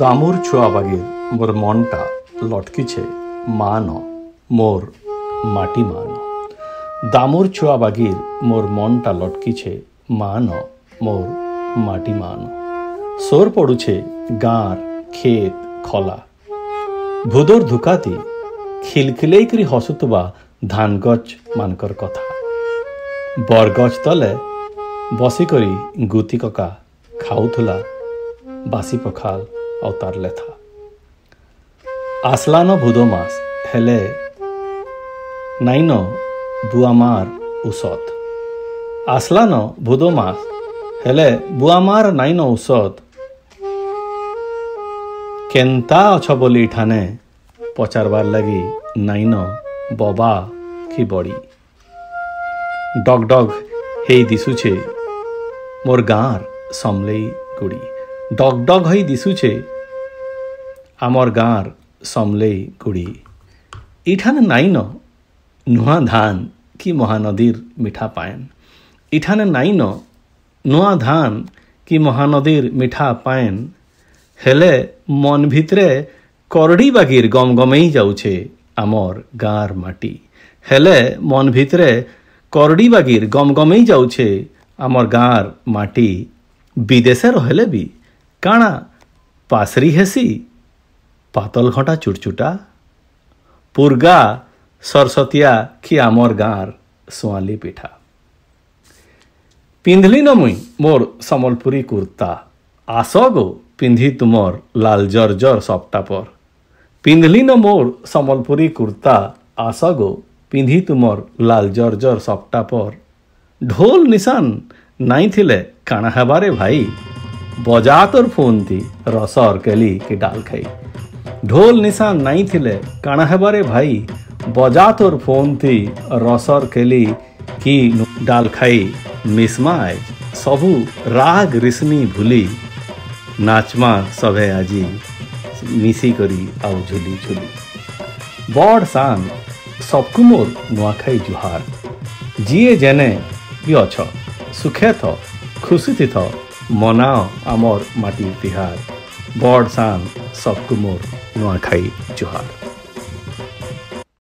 দামুর ছোঁয়াবাগের মোর মনটা লটকিছে মা ন মোর মাটি মা ন দামুর ছোঁয়াবাগের মোর মনটা লটকিছে মা ন মোর মাটি মা ন সোর পড়ুছে গাঁর ক্ষেত খলা ভুদর ধুকাতি খিলখিলেই করি হসুতবা ধান গছ মানকর কথা বরগছ তলে বসি করি গুতি ককা খাউথুলা বাসি পখাল અવતાર લેતા আসলানো ভুদো মাছ হেলে নাইন বুয়ামার ওচত আসলানো ভুদো মাছ হেলে বুয়ামাৰ নাইন ওচত কেন্তা অছ বলি ঠানে পচারবার লাগি নাইন ববা কি বড়ি ডগ ডগ হেই দিশুছে মোর গাঁর সমলেই গুড়ি ডগ ডগ হই দিশুছে ଆମର୍ ଗାଁର୍ ସମଲେଇ କୁଡ଼ି ଇଠାନେ ନାଇଁନ ନୂଆ ଧାନ କି ମହାନଦୀର ମିଠା ପାଏନ୍ ଇଠାନେ ନାଇଁନ ନୂଆ ଧାନ କି ମହାନଦୀର ମିଠା ପାଏନ୍ ହେଲେ ମନ ଭିତରେ କରଡ଼ି ବାଗିର ଗମ ଗମେଇ ଯାଉଛେ ଆମର୍ ଗାଁର ମାଟି ହେଲେ ମନ ଭିତରେ କରଡ଼ି ବାଗିର ଗମ ଗମେଇ ଯାଉଛେ ଆମର୍ ଗାଁର ମାଟି ବିଦେଶେ ରହିଲେ ବି କାଣା ପାସରି ହେସି পাতলঘটা চুটচুটা পুরগা সরসতিয়া খি আমর গাঁর সোয়ালি পিঠা ପିନ୍ଧିଲିନ ମୁଇଁ ମୋର ସମ୍ବଲପୁରୀ କୁର୍ତ୍ତା ଆସ ଗୋ ପିନ୍ଧି ତୁମର ଲାଲ ଜର୍ ଜର୍ ସପ୍ତାପର ପିନ୍ଧିଲିନ ମୋର ସମ୍ବଲପୁରୀ କୁର୍ତ୍ତା ଆସ ଗୋ ପିନ୍ଧି ତୁମର ଲାଲ ଜର୍ ଜର୍ ସପ୍ତାପର ଢୋଲ ନିଶାନ ନାଇଁ ଥିଲେ କାଣା ହେବାରେ ଭାଇ ବଜା ତୋର ଫୋନ୍ ତି ରସର କେଲି କି ଡାଲ ଖାଇ ढोल निशा नहीं थिले काना है बारे भाई बजा तोर फोन थी रसर खेली कि डाल खाई मिसमा आए सबु राग रिसमी भूली नाचमा सभे आजी मिसी करी आउ झुली झुली बड़ सांग सबकु मोर नुआखाई जुहार जिए जेने भी अछ सुखे थ खुशी थी थ मनाओ आमर माटी तिहार बड़ शान सबकु मोर 弄好开就好了